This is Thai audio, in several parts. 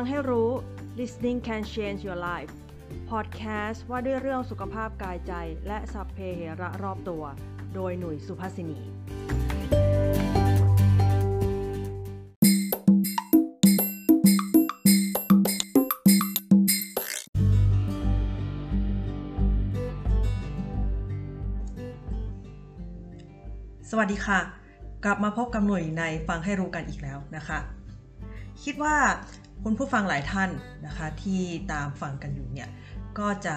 ฟังให้รู้ listening can change your life podcast ว่าด้วยเรื่องสุขภาพกายใจ และสัพเพเหระรอบตัว โดยหนุ่ยสุภาษินีสวัสดีค่ะ กลับมาพบกับหน่วยในฟังให้รู้กันอีกแล้วนะคะ คิดว่าคุณผู้ฟังหลายท่านนะคะที่ตามฟังกันอยู่เนี่ยก็จะ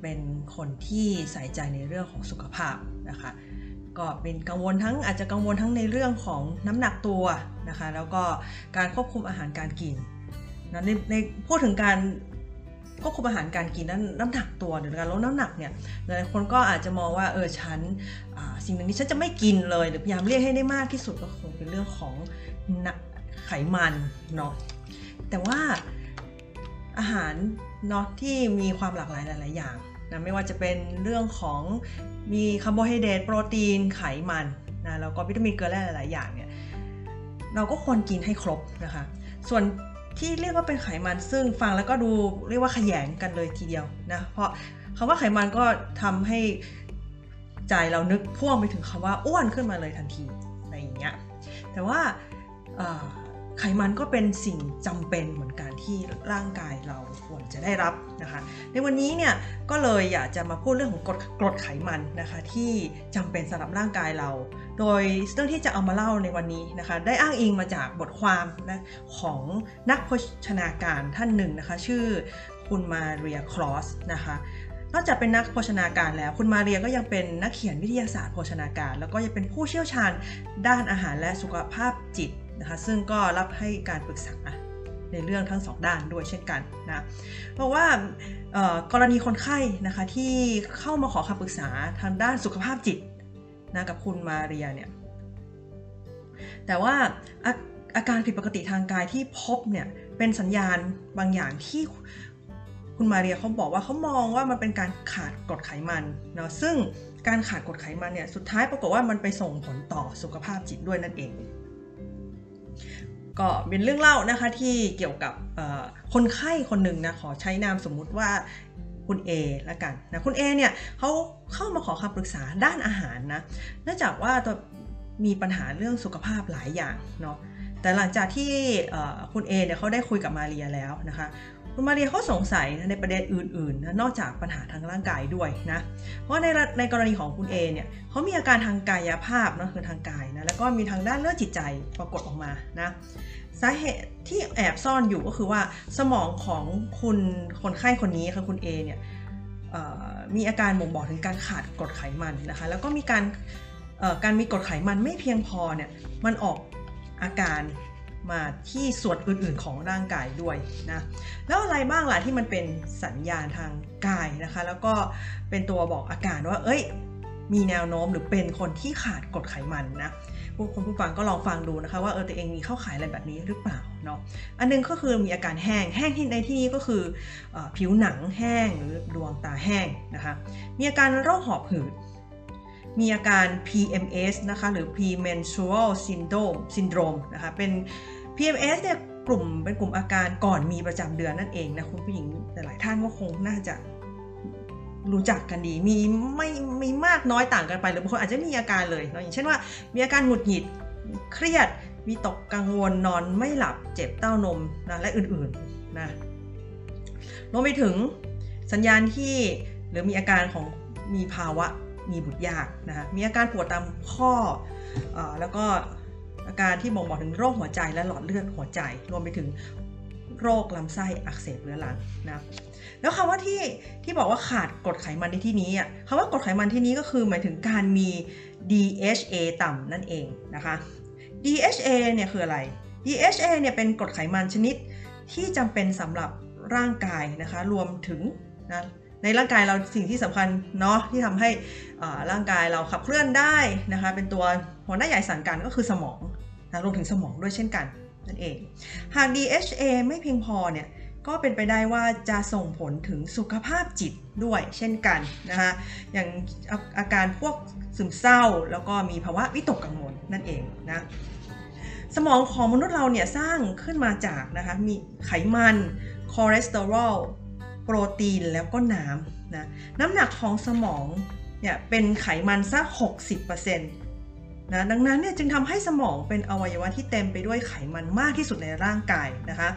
เป็นคนที่ใส่ใจในเรื่องของสุขภาพนะคะก็เป็นกังวลทั้งอาจจะกังวลทั้งในเรื่องของน้ำหนักตัวนะคะแล้วก็การควบคุมอาหารการกินนะในในพูดถึงการควบคุมอาหารการกินนั้นน้ำหนักตัวหรือการลดน้ำหนักเนี่ยหลายคนก็อาจจะมองว่าเออฉันสิ่งหนึ่งที่ฉันจะไม่กินเลย หรือพยายามเลี่ยงให้ได้มากที่สุดก็คงเป็นเรื่องของ ไขมันเนาะแต่ว่าอาหารเนาะที่มีความหลากหลายหลาย ๆ อย่างนะไม่ว่าจะเป็นเรื่องของมีคาร์โบไฮเดรตโปรตีนไขมันนะแล้วก็วิตามินเกลือแร่หลาย ๆ อย่างเนี่ยเราก็ควรกินให้ครบนะคะ ส่วนที่เรียกว่าเป็นไขมันซึ่งฟังแล้วก็ดูเรียกว่าขยงกันเลยทีเดียวนะเพราะคำว่าไขมันก็ทำให้ใจเรานึกพ่วงไปถึงคำว่าอ้วนขึ้นมาเลยทันทีอะไรอย่างเงี้ยแต่ว่า ไขมันก็เป็นสิ่งจำเป็นเหมือนกันที่ร่างกายเราควรจะได้รับนะคะ ในวันนี้เนี่ยก็เลยอยากจะมาพูดเรื่องของกรดกรดไขมันนะคะที่จำเป็นสำหรับร่างกายเรา โดยเรื่องที่จะเอามาเล่าในวันนี้นะคะได้อ้างอิงมาจากบทความนะของนักโภชนาการท่านหนึ่งนะคะ ชื่อคุณมาเรียคลอสนะคะนอกจากเป็นนักโภชนาการแล้ว คุณมาเรียก็ยังเป็นนักเขียนวิทยาศาสตร์โภชนาการ แล้วก็ยังเป็นผู้เชี่ยวชาญด้านอาหารและสุขภาพจิต นะคะซึ่งก็รับให้การปรึกษาในเรื่องทั้งสองด้านด้วยเช่นกันนะเพราะว่ากรณีคนไข้นะคะที่เข้ามาขอคำปรึกษาทางด้านสุขภาพจิตนะกับคุณมาเรียเนี่ยแต่ว่าอาอาการผิดปกติทางกายที่พบเนี่ยเป็นสัญญาณบางอย่างที่คุณมาเรียเขาบอกว่าเขามองว่ามันเป็นการขาดกรดไขมันเนาะซึ่งการขาดกรดไขมันเนี่ยสุดท้ายปรากฏว่ามันไปส่งผลต่อสุขภาพจิตด้วยนั่นเอง ก็เป็นเรื่องเล่านะคะที่เกี่ยวกับคนไข้คนหนึ่งนะขอใช้นามสมมุติว่าคุณ A ละกันนะคุณ A เนี่ยเขาเข้ามาขอคำปรึกษาด้านอาหารนะเนื่องจากว่าตัวมีปัญหาเรื่องสุขภาพหลายอย่างเนาะแต่หลังจากที่คุณ A เนี่ยเขาได้คุยกับมาเรียแล้วนะคะ คุณมาเรียเขาสงสัยในประเด็นอื่นๆนะนอกจากปัญหาทางร่างกายด้วยนะเพราะในในกรณีของคุณเอเนี่ยเขามีอาการทางกายภาพนะคือทางกายนะแล้วก็มีทางด้านเลือดจิตใจปรากฏออกมานะสาเหตุที่แอบซ่อนอยู่ก็คือว่าสมองของคุณคนไข้คนนี้คือคุณเอเนี่ยมีอาการบ่งบอกถึงการขาดกรดไขมันนะคะแล้วก็มีการการมีกรดไขมันไม่เพียงพอเนี่ยมันออกอาการ มาที่ส่วนอื่นๆของร่างกายด้วยนะแล้วอะไรบ้างล่ะที่มันเป็นสัญญาณทางกายนะคะ แล้วก็เป็นตัวบอกอาการว่า เอ้ย มีแนวโน้มหรือเป็นคนที่ขาดกรดไขมันนะผู้คนผู้ฟังก็ลองฟังดูนะคะว่าเออตัวเองมีเข้าขายอะไรแบบนี้หรือเปล่าเนาะอันนึงก็คือมีอาการแห้งแห้งที่ในที่นี้ก็คืออผิวหนังแห้งหรือดวงตาแห้งนะคะมีอาการโรคหอบหืด มีอาการ PMS นะคะหรือ premenstrual syndrome syndrome นะคะเป็น PMS เนี่ยกลุ่มเป็นกลุ่มอาการก่อนมีประจำเดือนนั่นเองนะคุณผู้หญิงแต่หลายท่านก็คงน่าจะรู้จักกันดี มีไม่ไม่มากน้อยต่างกันไป หรือบางคนอาจจะมีอาการเลยเนาะอย่างเช่นว่ามีอาการหงุดหงิดเครียดมีตกกังวลนอนไม่หลับเจ็บเต้านมนะและอื่นๆนะรวมไปถึงสัญญาณที่หรือมีอาการของมีภาวะ มีบุตรยากนะคะมีอาการปวดตามข้ออแล้วก็อาการที่บ่งบอกถึงโรคหัวใจและหลอดเลือดหัวใจ รวมไปถึงโรคลำไส้อักเสบเรื้อรังนะแล้วคำว่าที่ที่บอกว่าขาดกรดไขมันในที่นี้อะคำว่ากรดไขมันที่นี้ก็คือหมายถึงการมี DHA ต่ำนั่นเองนะคะ DHA เนี่ยคืออะไร DHA เนี่ยเป็นกรดไขมันชนิดที่จำเป็นสำหรับร่างกายนะคะ รวมถึงนะ ในร่างกายเราสิ่งที่สำคัญเนาะที่ทำให้ร่างกายเราขับเคลื่อนได้นะคะเป็นตัวหัวหน้าใหญ่สั่งการก็คือสมองนะรวมถึงสมองด้วยเช่นกันนั่นเอง หาก DHA ไม่เพียงพอเนี่ยก็เป็นไปได้ว่าจะส่งผลถึงสุขภาพจิตด้วยเช่นกันนะคะอย่างอาการพวกซึมเศร้า แล้วก็มีภาวะวิตกกังวลนั่นเองนะสมองของมนุษย์เราเนี่ยสร้างขึ้นมาจากนะคะมีไขมันคอเลสเตอรอล โปรตีนแล้วก็น้ำนะน้ำหนักของสมองเนี่ยเป็นไขมันสัก60%นะดังนั้นเนี่ยจึงทำให้สมองเป็นอวัยวะที่เต็มไปด้วยไขมันมากที่สุดในร่างกายนะคะ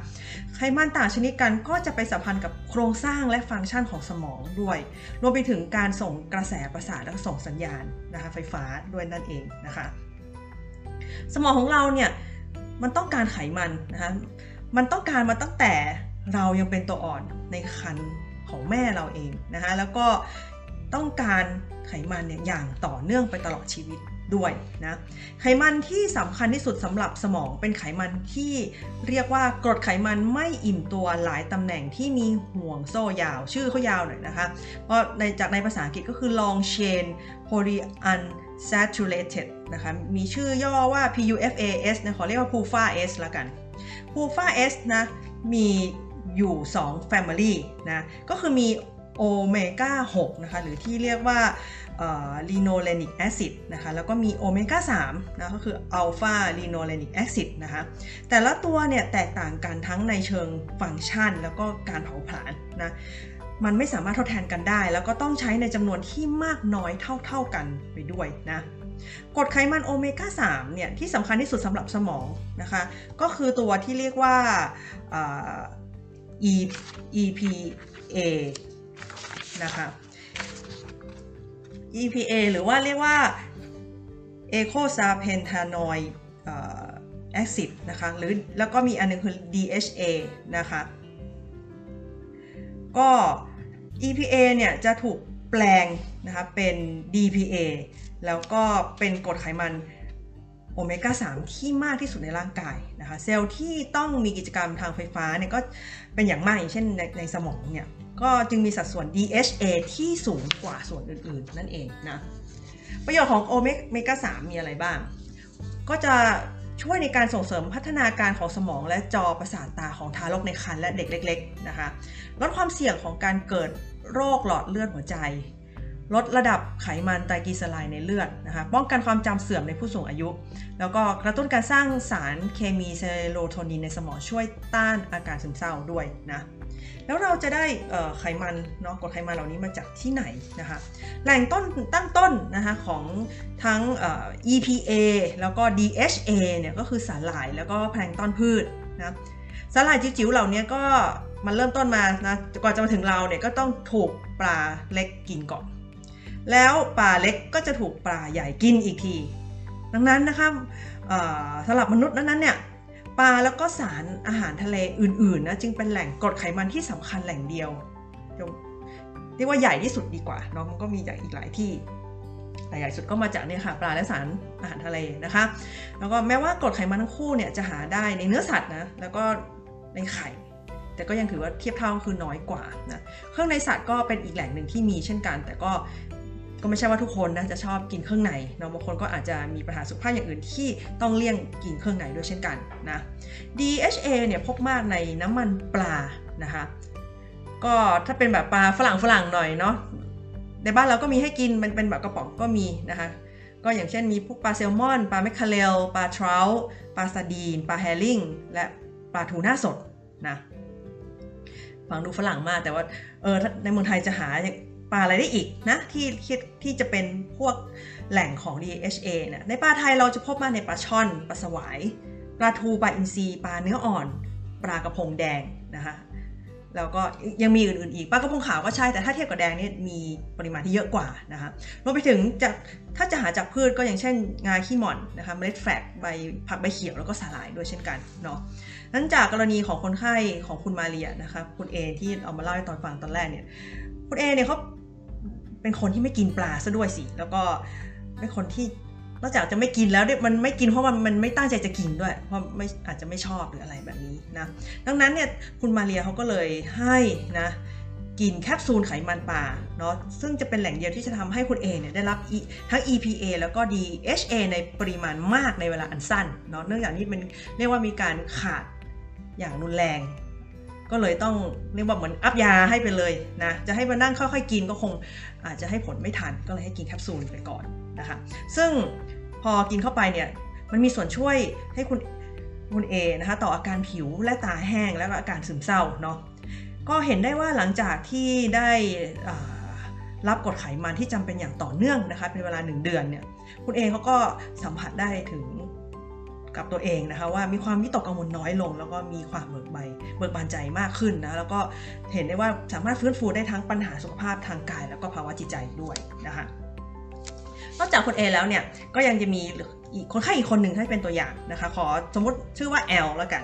ไขมันต่างชนิดกันก็จะไปสัมพันธ์กับโครงสร้างและฟังก์ชันของสมองด้วย รวมไปถึงการส่งกระแสประสาทและส่งสัญญาณนะคะไฟฟ้าด้วยนั่นเองนะคะ สมองของเราเนี่ยมันต้องการไขมันนะคะ มันต้องการมาตั้งแต่ เรายังเป็นตัวอ่อนในครรภ์ของแม่เราเองนะคะแล้วก็ต้องการไขมันเนี่ยอย่างต่อเนื่องไปตลอดชีวิตด้วยนะไขมันที่สำคัญที่สุดสำหรับสมองเป็นไขมันที่เรียกว่ากรดไขมันไม่อิ่มตัวหลายตำแหน่งที่มีห่วงโซ่ยาว ชื่อเขายาวหน่อยนะคะเพราะในจากในภาษาอังกฤษก็คือ long chain polyunsaturated นะคะมีชื่อย่อว่า PUFAS นะขอเรียกว่า PUFA-S ละกัน PUFA-S นะมี อยู่ 2 Family นะก็คือมีโอเมก้า6นะคะหรือที่เรียกว่า linoleic acid นะคะแล้วก็มีโอเมก้า3นะก็คือ alpha-linolenic acid นะคะแต่ละตัวเนี่ยแตกต่างกันทั้งในเชิงฟังก์ชัน แล้วก็การเผาผลาญนะมันไม่สามารถทดแทนกันได้ แล้วก็ต้องใช้ในจำนวนที่มากน้อยเท่า ๆกันไปด้วยนะกรดไขมันโอเมก้า3เนี่ยที่สำคัญที่สุดสำหรับสมองนะคะก็คือตัวที่เรียกว่า EPA นะคะ EPA หรือว่าเรียกว่า e c o s a p e n t a n o i d acid นะคะหรือแล้วก็มีอันนึงคือ DHA นะคะ ก็ EPA เนี่ยจะถูกแปลงนะคะเป็น DPA แล้วก็เป็นกรดไขมัน โอเมก้า3ที่มากที่สุดในร่างกายนะคะเซลล์ที่ต้องมีกิจกรรมทางไฟฟ้าเนี่ยก็เป็นอย่างมากอย่างเช่นในในสมองเนี่ยก็จึงมีสัดส่วน DHA ที่สูงกว่าส่วนอื่นๆ นั่นเองนะประโยชน์ของโอเมก้า3มีอะไรบ้าง ก็จะช่วยในการส่งเสริมพัฒนาการของสมองและจอประสาทตาของทารกในครรภ์และเด็กเล็ก ๆ นะคะ ลดความเสี่ยงของการเกิดโรคหลอดเลือดหัวใจ ลดระดับไขมันไตรกลีเซอไรด์ในเลือดนะคะ ป้องกันความจำเสื่อมในผู้สูงอายุ แล้วก็กระตุ้นการสร้างสารเคมีเซโรโทนินในสมองช่วยต้านอาการซึมเศร้าด้วยนะ แล้วเราจะได้ไขมันเนาะกรดไขมันเหล่านี้มาจากที่ไหนนะคะ แหล่งต้นตั้งต้นนะคะของทั้ง EPA แล้วก็ DHA เนี่ยก็คือสาหร่ายแล้วก็แพลงต้นพืชนะสาหร่ายจิ๋วๆเหล่านี้ก็มันเริ่มต้นมานะก่อนจะมาถึงเราเนี่ยก็ต้องถูกปลาเล็กกินก่อน แล้วปลาเล็กก็จะถูกปลาใหญ่กินอีกที ดังนั้นนะคะสำหรับมนุษย์นั้นเนี่ยปลาแล้วก็สารอาหารทะเลอื่นๆนะจึงเป็นแหล่งกรดไขมันที่สำคัญแหล่งเดียวเรียกว่าใหญ่ที่สุดดีกว่าเนาะมันก็มีจากอีกหลายที่แต่ใหญ่สุดก็มาจากเนี่ยค่ะปลาและสารอาหารทะเลนะคะแล้วก็แม้ว่ากรดไขมันทั้งคู่เนี่ยจะหาได้ในเนื้อสัตว์นะแล้วก็ในไข่ แต่ก็ยังถือว่าเทียบเท่าคือน้อยกว่านะเครื่องในสัตว์ก็เป็นอีกแหล่งหนึ่งที่มีเช่นกัน แต่ก็ ก็ไม่ใช่ว่าทุกคนนะจะชอบกินเครื่องในเนาะบางคนก็อาจจะมีปัญหาสุขภาพอย่างอื่นที่ต้องเลี่ยงกินเครื่องในด้วยเช่นกันนะ DHA เนี่ยพบมากในน้ำมันปลานะคะก็ถ้าเป็นแบบปลาฝรั่งฝรั่งหน่อยเนาะในบ้านเราก็มีให้กินมันเป็นแบบกระป๋องก็มีนะคะก็อย่างเช่นมีพวกปลาแซลมอน ปลาแมคคาเรลปลาทราปลาซาดีน ปลาแฮริงและปลาทูน่าสดนะฟังดูฝรั่งมากแต่ว่าเออในเมืองไทยจะหา ปลาอะไรได้อีกนะที่ที่จะเป็นพวกแหล่งของ DHA นะในปลาไทยเราจะพบมาในปลาช่อนปลาสวายปลาทูปลาอินทรีปลาเนื้ออ่อน ปลากระพงแดงนะคะแล้วก็ยังมีอื่นๆอีกปลากระพงขาวก็ใช่แต่ถ้าเทียบกับแดงนี่มีปริมาณที่เยอะกว่านะคะรวมไปถึงจะถ้าจะหาจากพืชก็อย่างเช่นงาขี้หม่อนนะคะเมล็ดแฟกใบผักใบเขียวแล้วก็สาหร่ายด้วยเช่นกันเนาะนั้นจากกรณีของคนไข้ของคุณมาเรียนะคะคุณเอที่เอามาเล่าให้ตอนฟังตอนแรกเนี่ยคุณเอเนี่ยเขา เป็นคนที่ไม่กินปลาซะด้วยสิ แล้วก็เป็นคนที่นอกจากจะไม่กินแล้วมันไม่กินเพราะมันมันไม่ตั้งใจจะกินด้วย เพราะไม่อาจจะไม่ชอบหรืออะไรแบบนี้นะ ดังนั้นเนี่ยคุณมาเรียเขาก็เลยให้นะกินแคปซูลไขมันปลาเนาะซึ่งจะเป็นแหล่งเดียวที่จะทำให้คุณเอเนี่ยได้รับทั้ง EPA แล้วก็ DHA ในปริมาณมากในเวลาอันสั้นเนาะเนื่องจากนี้มันเรียกว่ามีการขาดอย่างรุนแรง ก็เลยต้องเรียกว่าเหมือนอัพยาให้ไปเลยนะจะให้มานั่งค่อยๆกินก็คงอาจจะให้ผลไม่ทันก็เลยให้กินแคปซูลไปก่อนนะคะซึ่งพอกินเข้าไปเนี่ยมันมีส่วนช่วยให้คุณคุณเอนะคะต่ออาการผิวและตาแห้งและอาการซึมเศร้าเนาะก็เห็นได้ว่าหลังจากที่ได้รับกดไขมันที่จำเป็นอย่างต่อเนื่องนะคะเป็นเวลา 1 เดือนเนี่ยคุณเอเขาก็สัมผัสได้ถึง กับตัวเองนะคะว่ามีความวิตกกังวลน้อยลง แล้วก็มีความเบิกใบเบิกบานใจมากขึ้นนะแล้วก็เห็นได้ว่าสามารถฟื้นฟูได้ทั้งปัญหาสุขภาพทางกาย แล้วก็ภาวะจิตใจด้วยนะคะนอกจากคุณเอแล้วเนี่ยก็ยังจะมีอีกคนไข้อีกคนหนึ่งให้เป็นตัวอย่างนะคะ ขอสมมติชื่อว่าแอลแล้วกัน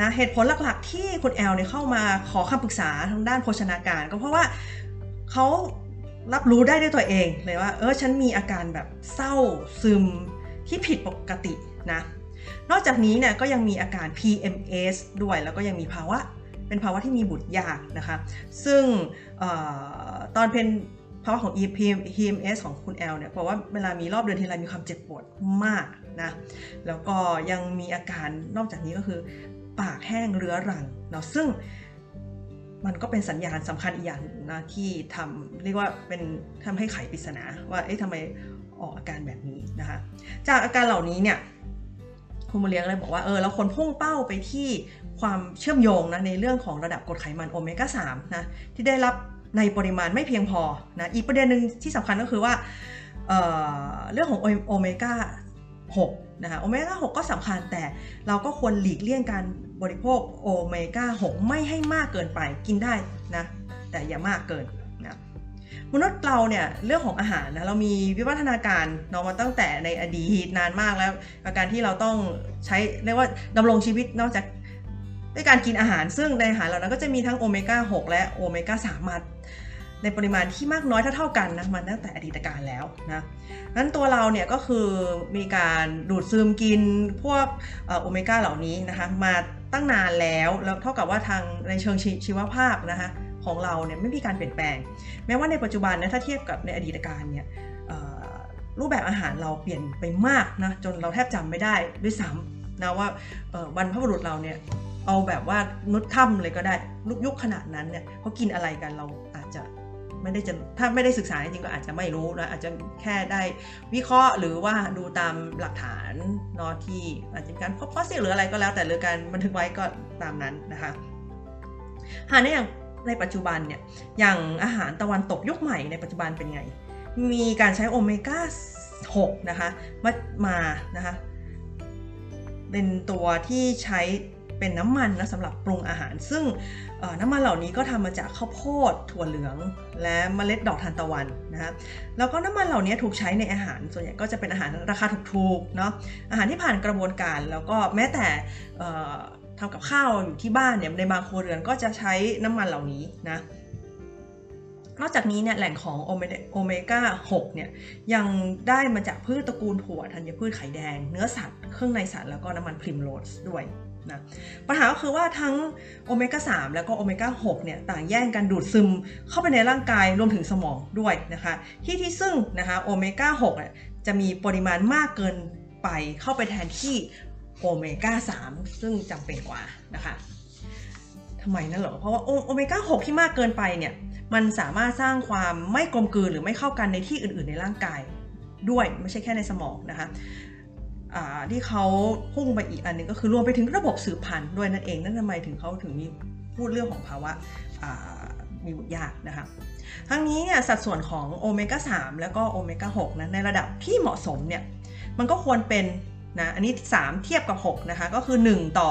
นะเหตุผลหลักๆ ที่คุณแอลเนี่ยเข้ามาขอคำปรึกษาทางด้านโภชนาการ ก็เพราะว่าเขารับรู้ได้ด้วยตัวเองเลยว่า เออฉันมีอาการแบบเศร้าซึมที่ผิดปกติ นะนอกจากนี้เนี่ยก็ยังมีอาการ PMS ด้วยแล้วก็ยังมีภาวะเป็นภาวะที่มีบุตรยากนะคะ ซึ่งออตอนเป็นภาวะของ EPMS ของคุณแอลเนี่ยบอกว่าเวลามีรอบเดือนทีไรมีความเจ็บปวดมากนะ แล้วก็ยังมีอาการนอกจากนี้ก็คือ ปากแห้งเรื้อรังเนาะซึ่งมันก็เป็นสัญญาณสำคัญอีกอย่างนะที่ทำเรียกว่าเป็นทำให้ไขปริศนาว่าเอ๊ะทำไมออกอาการแบบนี้นะคะ จากอาการเหล่านี้เนี่ย คุณมาเลียงเลยบอกว่าเออแล้วคนพุ่งเป้าไปที่ความเชื่อมโยงนะในเรื่องของระดับกรดไขมันโอเมก้า3นะที่ได้รับในปริมาณไม่เพียงพอนะอีกประเด็นหนึ่งที่สำคัญก็คือว่าเเรื่องของโอเมก้า6นะคะโอเมก้า6ก็สำคัญแต่เราก็ควรหลีกเลี่ยงการบริโภคโอเมก้า6ไม่ให้มากเกินไปกินได้นะแต่อย่ามากเกิน มนุษย์เราเนี่ยเรื่องของอาหารนะเรามีวิวัฒนาการเนาะมาตั้งแต่ในอดีตนานมากแล้วการที่เราต้องใช้เรียกว่าดำรงชีวิตนอกจากด้วยการกินอาหารซึ่งในอาหารเหล่านั้นก็จะมีทั้งโอเมก้า 6 และโอเมก้า 3 มาในปริมาณที่มากน้อยเท่าๆกันนะมันตั้งแต่อดีตการแล้วนะนั้นตัวเราเนี่ยก็คือมีการดูดซึมกินพวกโอเมก้าเหล่านี้นะคะมาตั้งนานแล้วแล้วเท่ากับว่าทางในเชิงชีวภาพนะคะ ของเราเนี่ยไม่มีการเปลี่ยนแปลง แม้ว่าในปัจจุบันนะถ้าเทียบกับในอดีตการเนี่ยรูปแบบอาหารเราเปลี่ยนไปมากนะจนเราแทบจำไม่ได้ด้วยซ้ำนะว่าบรรพบุรุษเราเนี่ยเอาแบบว่านุดถ้ำเลยก็ได้ลุกยุคขนาดนั้นเนี่ยเขากินอะไรกันเราอาจจะไม่ได้จะถ้าไม่ได้ศึกษาจริงก็อาจจะไม่รู้นะอาจจะแค่ได้วิเคราะห์หรือว่าดูตามหลักฐานนอที่อาจจะการพบฟอสซิลหรืออะไรก็แล้วแต่หรือการบันทึกไว้ก็ตามนั้นนะคะหาในอย่าง ในปัจจุบันเนี่ยอย่างอาหารตะวันตกยุคใหม่ในปัจจุบันเป็นไง มีการใช้โอเมก้า 6 นะคะ มามานะคะเป็นตัวที่ใช้เป็นน้ำมันนะสำหรับปรุงอาหาร ซึ่งน้ำมันเหล่านี้ก็ทำมาจากข้าวโพดถั่วเหลือง และเมล็ดดอกทานตะวันนะฮะแล้วก็น้ำมันเหล่านี้ถูกใช้ในอาหาร ส่วนใหญ่ก็จะเป็นอาหารราคาถูกๆเนาะอาหารที่ผ่านกระบวนการแล้วก็แม้แต่ ทำกับข้าวอยู่ที่บ้านเนี่ยในบางครัวเรือนก็จะใช้น้ำมันเหล่านี้นะนอกจากนี้เนี่ยแหล่งของโอเมก้า6เนี่ยยังได้มาจากพืชตระกูลถั่วธัญพืชไข่แดง เนื้อสัตว์ เครื่องในสัตว์แล้วก็น้ำมันพริมโรสด้วยนะปัญหาก็คือว่าทั้งโอเมก้า3แล้วก็โอเมก้า6เนี่ยต่างแย่งกันดูดซึมเข้าไปในร่างกายรวมถึงสมองด้วยนะคะ ที่ที่ซึ่งนะคะโอเมก้า6เนี่ยจะมีปริมาณมากเกินไปเข้าไปแทนที่ โอเมก้า3ซึ่งจำเป็นกว่านะคะทำไมนั่นเหรอ เพราะว่าโอเมก้า6ที่มากเกินไปเนี่ยมันสามารถสร้างความไม่กลมกลืนหรือไม่เข้ากันในที่อื่น ๆ ในร่างกายด้วยไม่ใช่แค่ในสมองนะคะที่เขาพุ่งไปอีกอันนึงก็คือรวมไปถึงระบบสืบพันธุ์ด้วยนั่นเองนั่นทำไมถึงเขาถึงมีพูดเรื่องของภาวะมีบุตรยากนะคะทั้งนี้เนี่ยสัดส่วนของโอเมก้า3แล้วก็โอเมก้า6นะในระดับที่เหมาะสมเนี่ยมันก็ควรเป็น นะอันนี้ 3 เทียบกับ 6 นะคะ ก็คือ 1 ต่อ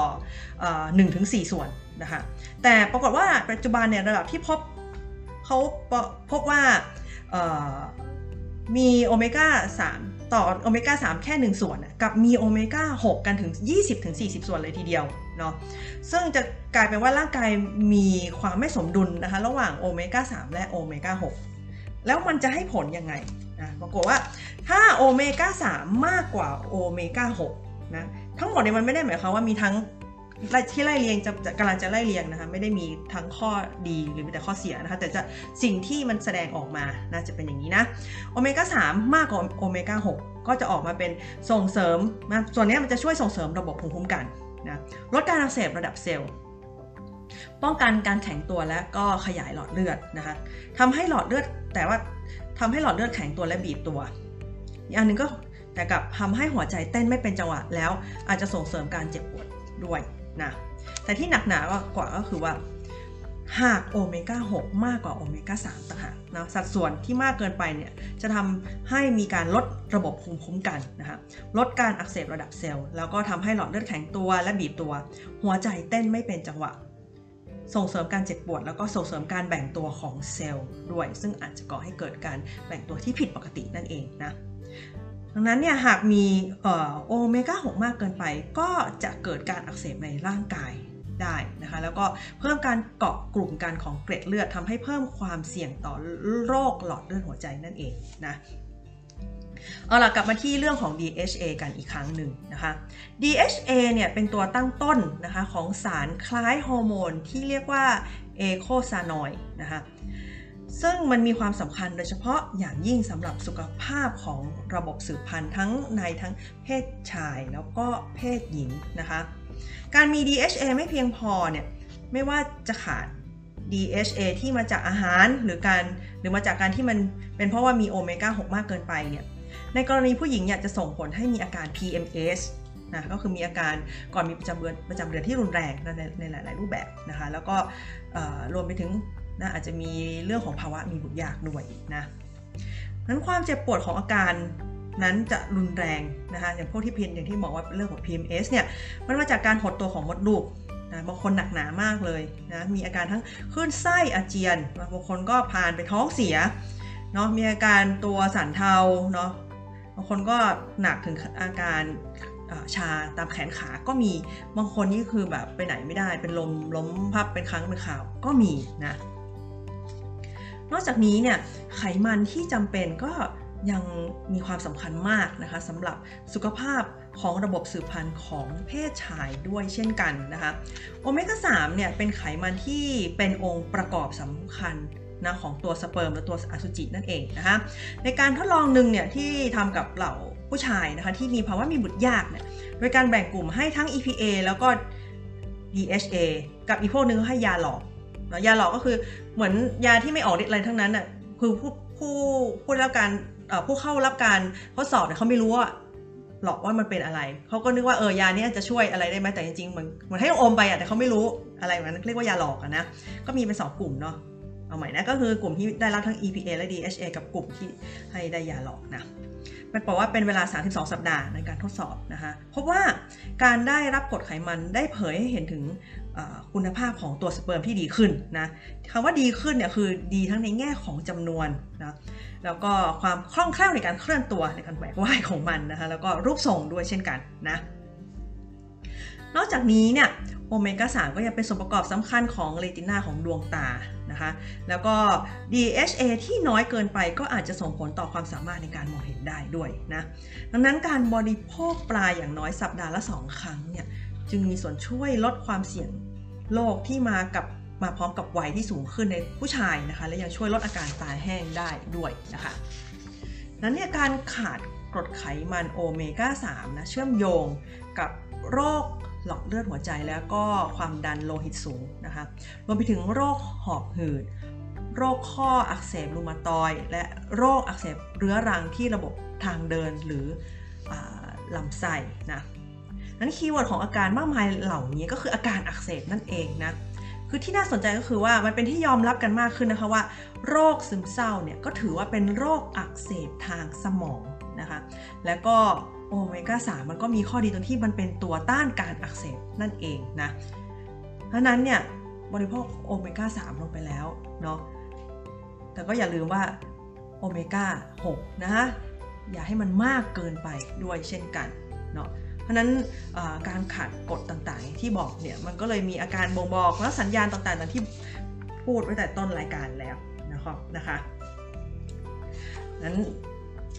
1ถึง4ส่วนนะคะ แต่ปรากฏว่าปัจจุบันเนี่ยระดับที่พบเขาพบว่ามีโอเมก้า3 ต่อโอเมก้า3 แค่ 1 ส่วน กับมีโอเมก้า6 กันถึง 20-40 ส่วนเลยทีเดียวเนาะซึ่งจะกลายเป็นว่าร่างกายมีความไม่สมดุลนะคะ ระหว่างโอเมก้า3และโอเมก้า6แล้วมันจะให้ผลยังไง นะปรากฏว่าถ้าโอเมก้า3มากกว่าโอเมก้า6นะทั้งหมดเนี่ยมันไม่ได้หมายความว่ามีทั้งที่ไล่เรียงจะกำลังจะไล่เรียงนะคะไม่ได้มีทั้งข้อดีหรือมีแต่ข้อเสียนะคะแต่จะสิ่งที่มันแสดงออกมานะจะเป็นอย่างนี้นะโอเมก้า3มากกว่าโอเมก้า6ก็จะออกมาเป็นส่งเสริมนะส่วนนี้มันจะช่วยส่งเสริมระบบภูมิคุ้มกันนะลดการอักเสบระดับเซลล์ป้องกันการแข็งตัวและก็ขยายหลอดเลือดนะคะทำให้หลอดเลือดแต่ว่า ทำให้หลอดเลือดแข็งตัวและบีบตัว อีกอันหนึ่งก็แต่กับทำให้หัวใจเต้นไม่เป็นจังหวะแล้ว อาจจะส่งเสริมการเจ็บปวดด้วยนะ แต่ที่หนักหนากว่าก็คือว่า หากโอเมก้า 6 มากกว่าโอเมก้า 3ต่างหากนะสัดส่วนที่มากเกินไปเนี่ยจะทำให้มีการลดระบบภูมิคุ้มกันนะคะลดการอักเสบระดับเซลล์แล้วก็ทำให้หลอดเลือดแข็งตัวและบีบตัว หัวใจเต้นไม่เป็นจังหวะ ส่งเสริมการเจ็บปวด แล้วก็ส่งเสริมการแบ่งตัวของเซลล์ด้วย ซึ่งอาจจะก่อให้เกิดการแบ่งตัวที่ผิดปกตินั่นเองนะดังนั้นเนี่ยหากมีโอเมก้า6มากเกินไป ก็จะเกิดการอักเสบในร่างกายได้นะคะแล้วก็เพิ่มการเกาะกลุ่มกันของเกล็ดเลือดทำให้เพิ่มความเสี่ยงต่อโรคหลอดเลือดหัวใจนั่นเองนะ เอาล่ะกลับมาที่เรื่องของ DHA กันอีกครั้งหนึ่งนะคะ DHA เนี่ยเป็นตัวตั้งต้นนะคะของสารคล้ายฮอร์โมนที่เรียกว่าเอโคซานอยด์นะคะซึ่งมันมีความสำคัญโดยเฉพาะอย่างยิ่งสำหรับสุขภาพของระบบสืบพันธุ์ทั้งในทั้งเพศชายแล้วก็เพศหญิงนะคะ การมี DHA ไม่เพียงพอเนี่ยไม่ว่าจะขาด DHA ที่มาจากอาหารหรือการหรือมาจากการที่มันเป็นเพราะว่ามีโอเมก้า 6 มากเกินไปเนี่ย ในกรณีผู้หญิงเนี่ยจะส่งผลให้มีอาการ PMS นะก็คือมีอาการก่อนมีประจำเดือนประจำเดือนที่รุนแรงในในหลาย ๆ รูปแบบนะคะแล้วก็รวมไปถึงนะอาจจะมีเรื่องของภาวะมีบุตรยากด้วยนะนั้นความเจ็บปวดของอาการนั้นจะรุนแรงนะคะอย่างพวกที่เพียนอย่างที่บอกว่าเป็นเรื่องของ PMS เนี่ยมันมาจากการหดตัวของมดลูกนะบางคนหนักหนามากเลยนะมีอาการทั้งคลื่นไส้อาเจียนบางคนก็ผ่านไปท้องเสียเนาะมีอาการตัวสั่นเทาเนาะ บางคนก็หนักถึงอาการชาตามแขนขาก็มีบางคนนี่คือแบบไปไหนไม่ได้เป็นลมล้มพับเป็นครั้งเป็นข่าวก็มีนะนอกจากนี้เนี่ยไขมันที่จำเป็นก็ยังมีความสำคัญมากนะคะสำหรับสุขภาพของระบบสืบพันธุ์ของเพศชายด้วยเช่นกันนะคะโอเมก้า3เนี่ยเป็นไขมันที่เป็นองค์ประกอบสำคัญ นะของตัวสเปิร์มและตัวอสุจินั่นเองนะคะในการทดลองหนึ่งเนี่ยที่ทำกับเหล่าผู้ชายนะคะที่มีภาวะมีบุตรยากเนี่ยโดยการแบ่งกลุ่มให้ทั้ง EPA แล้วก็ DHA กับอีกพวกนึงให้ยาหลอกยาหลอกก็คือเหมือนยาที่ไม่ออกฤทธิ์อะไรทั้งนั้นน่ะคือผู้ผู้ผู้ได้รับการผู้เข้ารับการทดสอบเนี่ยเขาไม่รู้ว่าหรอกว่ามันเป็นอะไร เขาก็นึกว่าเออยาเนี้ยจะช่วยอะไรได้ไหมแต่จริงๆเหมือนเหมือนให้อมไปอะแต่เขาไม่รู้อะไรมันเรียกว่ายาหลอกอะนะ ก็มีเป็นสองกลุ่มเนาะ เอาใหม่นะก็คือกลุ่มที่ได้รับทั้ง EPA และ DHA กับกลุ่มที่ให้ได้ยาหลอกนะมันบอกว่าเป็นเวลา 32 สัปดาห์ในการทดสอบนะคะพบว่าการได้รับกรดไขมันได้เผยให้เห็นถึงคุณภาพของตัวสเปิร์มที่ดีขึ้นนะคำว่าดีขึ้นเนี่ยคือดีทั้งในแง่ของจำนวนนะแล้วก็ความคล่องแคล่วในการเคลื่อนตัวในการแหวกว่ายของมันนะคะแล้วก็รูปทรงด้วยเช่นกันนะนอกจากนี้เนี่ย โอเมก้า3ก็ยังเป็นส่วนประกอบสำคัญของเรตินาของดวงตานะคะ แล้วก็ DHA ที่น้อยเกินไปก็อาจจะส่งผลต่อความสามารถในการมองเห็นได้ด้วยนะ ดังนั้นการบริโภคปลาอย่างน้อยสัปดาห์ละ 2 ครั้งเนี่ยจึงมีส่วนช่วยลดความเสี่ยงโรคที่มากับมาพร้อมกับวัยที่สูงขึ้นในผู้ชายนะคะ และยังช่วยลดอาการตาแห้งได้ด้วยนะคะ นั้นเนี่ยการขาดกรดไขมันโอเมก้า3นะเชื่อมโยงกับโรค หลอดเลือดหัวใจแล้วก็ความดันโลหิตสูงนะคะรวมไปถึงโรคหอบหืด โรคข้ออักเสบรูมาตอยด์ และโรคอักเสบเรื้อรังที่ระบบทางเดินหรือลำไส้นะนั้น keyword ของอาการมากมายเหล่านี้ก็คืออาการอักเสบนั่นเองนะคือที่น่าสนใจก็คือว่ามันเป็นที่ยอมรับกันมากขึ้นนะคะว่า โรคซึมเศร้าเนี่ยก็ถือว่าเป็นโรคอักเสบทางสมองนะคะ แล้วก็ โอเมก้า3มันก็มีข้อดีตรงที่มันเป็นตัวต้านการอักเสบนั่นเองนะ เพราะนั้นเนี่ยบริโภคโอเมก้า3ลงไปแล้วเนาะ แต่ก็อย่าลืมว่าโอเมก้า6นะคะอย่าให้มันมากเกินไปด้วยเช่นกันเนาะเพราะนั้นการขาดกฎต่างๆ ที่บอกเนี่ยมันก็เลยมีอาการบ่งบอกและสัญญาณต่างๆที่พูดไว้แต่ต้นรายการแล้วนะครับนะคะนั้น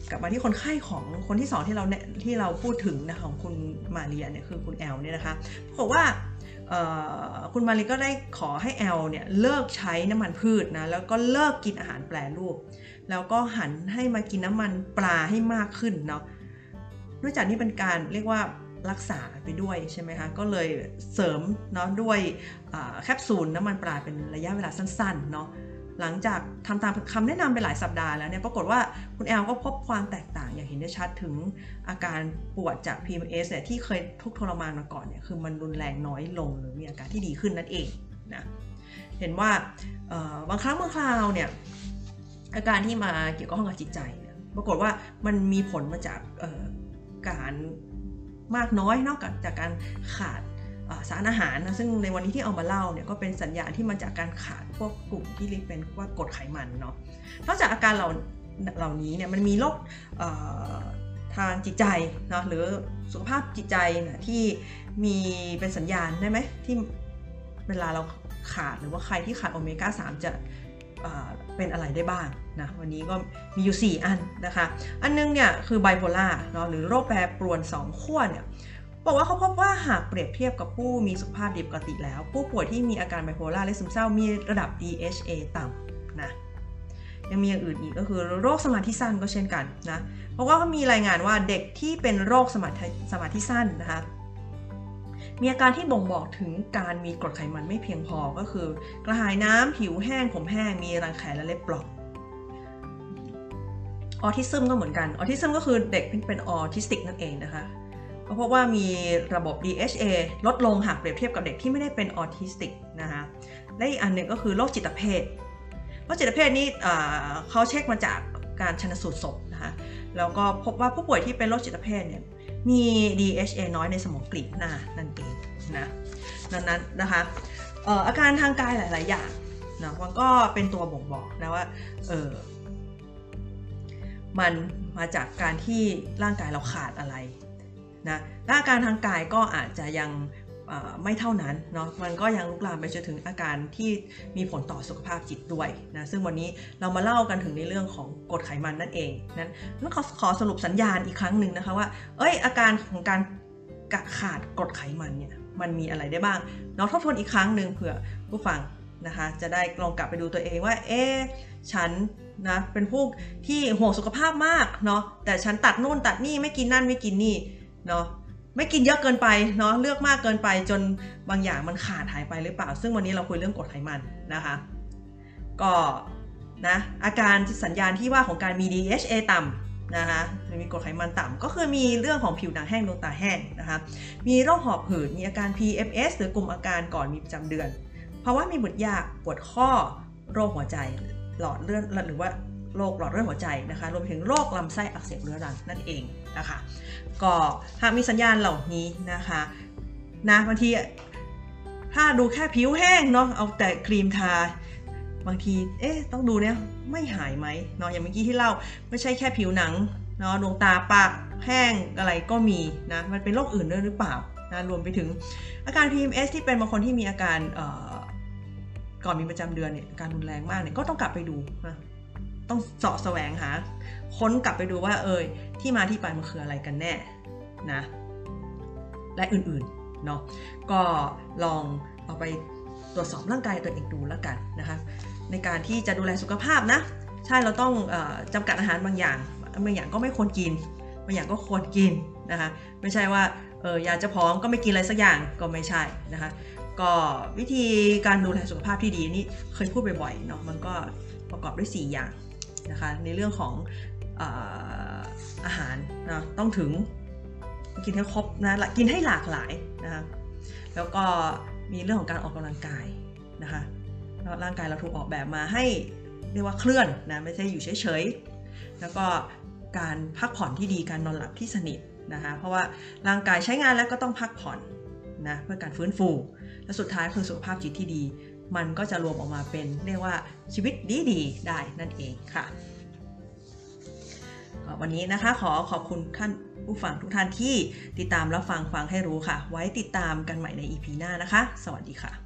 กลับมาที่คนไข้ของคนที่สองที่เราที่เราพูดถึงนะของคุณมาเรียเนี่ยคือคุณแอลเนี่ยนะคะบอกว่าคุณมารีก็ได้ขอให้แอลเนี่ยเลิกใช้น้ำมันพืชนะแล้วก็เลิกกินอาหารแปรรูป แล้วก็หันให้มากินน้ำมันปลาให้มากขึ้นเนาะด้วยจากนี้เป็นการเรียกว่ารักษาไปด้วยใช่ไหมคะก็เลยเสริมเนาะด้วยแคปซูลน้ำมันปลาเป็นระยะเวลาสั้นๆเนาะ หลังจากทำตามคำแนะนำไปหลายสัปดาห์แล้วเนี่ยปรากฏว่าคุณแอลก็พบความแตกต่างอย่างเห็นได้ชัดถึงอาการปวดจาก PMS เนี่ยที่เคยทุกทรมานมาก่อนเนี่ยคือมันรุนแรงน้อยลงหรือมีอาการที่ดีขึ้นนั่นเองนะเห็นว่าบางครั้งบางคราวเนี่ยอาการที่มาเกี่ยวกับห้องกับจิตใจเนี่ยปรากฏว่ามันมีผลมาจากการมากน้อยนอกจากการขาดสารอาหารนะซึ่งในวันนี้ที่เอามาเล่าเนี่ยก็เป็นสัญญาณที่มาจากการขาด พวกกลุ่มที่เรียกเป็นว่ากดไขมันเนาะนอกจากอาการเหล่าเหล่านี้เนี่ยมันมีโรคทางจิตใจเนาะหรือสุขภาพจิตใจนะที่มีเป็นสัญญาณได้ไหมที่เวลาเราขาดหรือว่าใครที่ขาดโอเมก้า 3 จะเป็นอะไรได้บ้างนะวันนี้ก็มีอยู่ 4 อันนะคะ อันนึงเนี่ยคือไบโพล่าเนาะหรือโรคแปรปรวน 2 ขั้วเนี่ย บอกว่าเขาพบว่าหากเปรียบเทียบกับผู้มีสุขภาพดีปกติแล้ว ผู้ป่วยที่มีอาการไบโพล่าและซึมเศร้ามีระดับ DHA ต่ำนะยังมีอย่างอื่นอีกก็คือโรคสมาธิสั้นก็เช่นกันนะเพราะว่าเขามีรายงานว่าเด็กที่เป็นโรคสมาธิสมาธิสั้นนะคะมีอาการที่บ่งบอกถึงการมีกรดไขมันไม่เพียงพอก็คือ กระหายน้ำผิวแห้งผมแห้งมีรังแคและเล็บเปราะออทิซึมก็เหมือนกันออทิซึมก็คือเด็กเป็นออทิสติกนั่นเองนะคะ ก็พบว่ามีระดับ DHA ลดลงหากเปรียบเทียบกับเด็กที่ไม่ได้เป็นออทิสติกนะคะและอีกอันหนึ่งก็คือโรคจิตเภทโรคจิตเภทนี่เขาเช็คมาจากการชันสูตรศพนะคะแล้วก็พบว่าผู้ป่วยที่เป็นโรคจิตเภทเนี่ยมี DHA น้อยในสมองกลีบหน้านั่นเองนะดังนั้นนะคะอาการทางกายหลาย ๆ อย่างนะมันก็เป็นตัวบ่งบอกนะว่าเออมันมาจากการที่ร่างกายเราขาดอะไร นะและอาการทางกายก็อาจจะยังไม่เท่านั้นเนาะมันก็ยังลุกลามไปจนถึงอาการที่มีผลต่อสุขภาพจิตด้วยนะซึ่งวันนี้เรามาเล่ากันถึงในเรื่องของกรดไขมันนั่นเองนั้นนั้นขอขอสรุปสัญญาณอีกครั้งหนึ่งนะคะว่าเอ้ยอาการของการขาดกรดไขมันเนี่ยมันมีอะไรได้บ้างเนาะทบทวนอีกครั้งหนึ่งเผื่อผู้ฟังนะคะจะได้ลองกลับไปดูตัวเองว่าเอ๊ฉันนะเป็นผู้ที่ห่วงสุขภาพมากเนาะแต่ฉันตัดนู่นตัดนี่ไม่กินนั่นไม่กินนี่ เนาะไม่กินเยอะเกินไปเนาะเลือกมากเกินไปจนบางอย่างมันขาดหายไปหรือเปล่า ซึ่งวันนี้เราคุยเรื่องกรดไขมันนะคะ ก็นะอาการสัญญาณที่ว่าของการมี DHA ต่ำนะคะมีกรดไขมันต่ำก็คือมีเรื่องของผิวหนังแห้งดวงตาแห้งนะคะมีโรคหอบหืดมีอาการ PMS หรือกลุ่มอาการก่อนมีประจำเดือนภาวะมีบุตรยากปวดข้อโรคหัวใจหลอดเลือดหรือว่า โรคหลอดเลือดหัวใจนะคะรวมถึงโรคลำไส้อักเสบเรื้อรังนั่นเองนะคะก็หากมีสัญญาณเหล่านี้นะคะนะบางทีถ้าดูแค่ผิวแห้งเนาะเอาแต่ครีมทาบางที เอ๊ะ ต้องดูเนี่ยไม่หายไหมเนาะอย่างเมื่อกี้ที่เล่าไม่ใช่แค่ผิวหนังเนาะดวงตาปากแห้งอะไรก็มีนะ มันเป็นโรคอื่นด้วยหรือเปล่านะรวมไปถึงอาการ PMS ที่เป็นบางคนที่มีอาการก่อนมีประจำเดือนเนี่ยการรุนแรงมากเนี่ยก็ต้องกลับไปดูนะ ต้องเสาะแสวงหาค้นกลับไปดูว่าเอยที่มาที่ไปมันคืออะไรกันแน่นะและอื่นๆเนาะก็ลองเอาไปตรวจสอบร่างกายตัวเองดูแล้วกันนะคะในการที่จะดูแลสุขภาพนะ ใช่เราต้องอจำกัดอาหารบางอย่างบางอย่างก็ไม่ควรกินบางอย่างก็ควรกินนะคะไม่ใช่ว่าเอออยากจะพร้อมก็ไม่กินอะไรสักอย่างก็ไม่ใช่นะคะก็วิธีการดูแลสุขภาพที่ดีนี่เคยพูดบ่อยๆเนาะมันก็ประกอบด้วย 4 อย่าง นะคะในเรื่องของอาหารนะต้องถึงกินให้ครบนะกินให้หลากหลายนะคะแล้วก็มีเรื่องของการออกกำลังกายนะคะร่างกายเราถูกออกแบบมาให้เรียกว่าเคลื่อนนะไม่ใช่อยู่เฉยๆแล้วก็การพักผ่อนที่ดีการนอนหลับที่สนิทนะคะเพราะว่าร่างกายใช้งานแล้วก็ต้องพักผ่อนนะเพื่อการฟื้นฟู และสุดท้ายคือสุขภาพจิตที่ดี มันก็จะรวมออกมาเป็นเรียกว่าชีวิตดีๆได้นั่นเองค่ะวันนี้นะคะขอขอบคุณท่านผู้ฟังทุกท่านที่ติดตามรับฟังฟังให้รู้ค่ะ ไว้ติดตามกันใหม่ใน EP หน้านะคะ สวัสดีค่ะ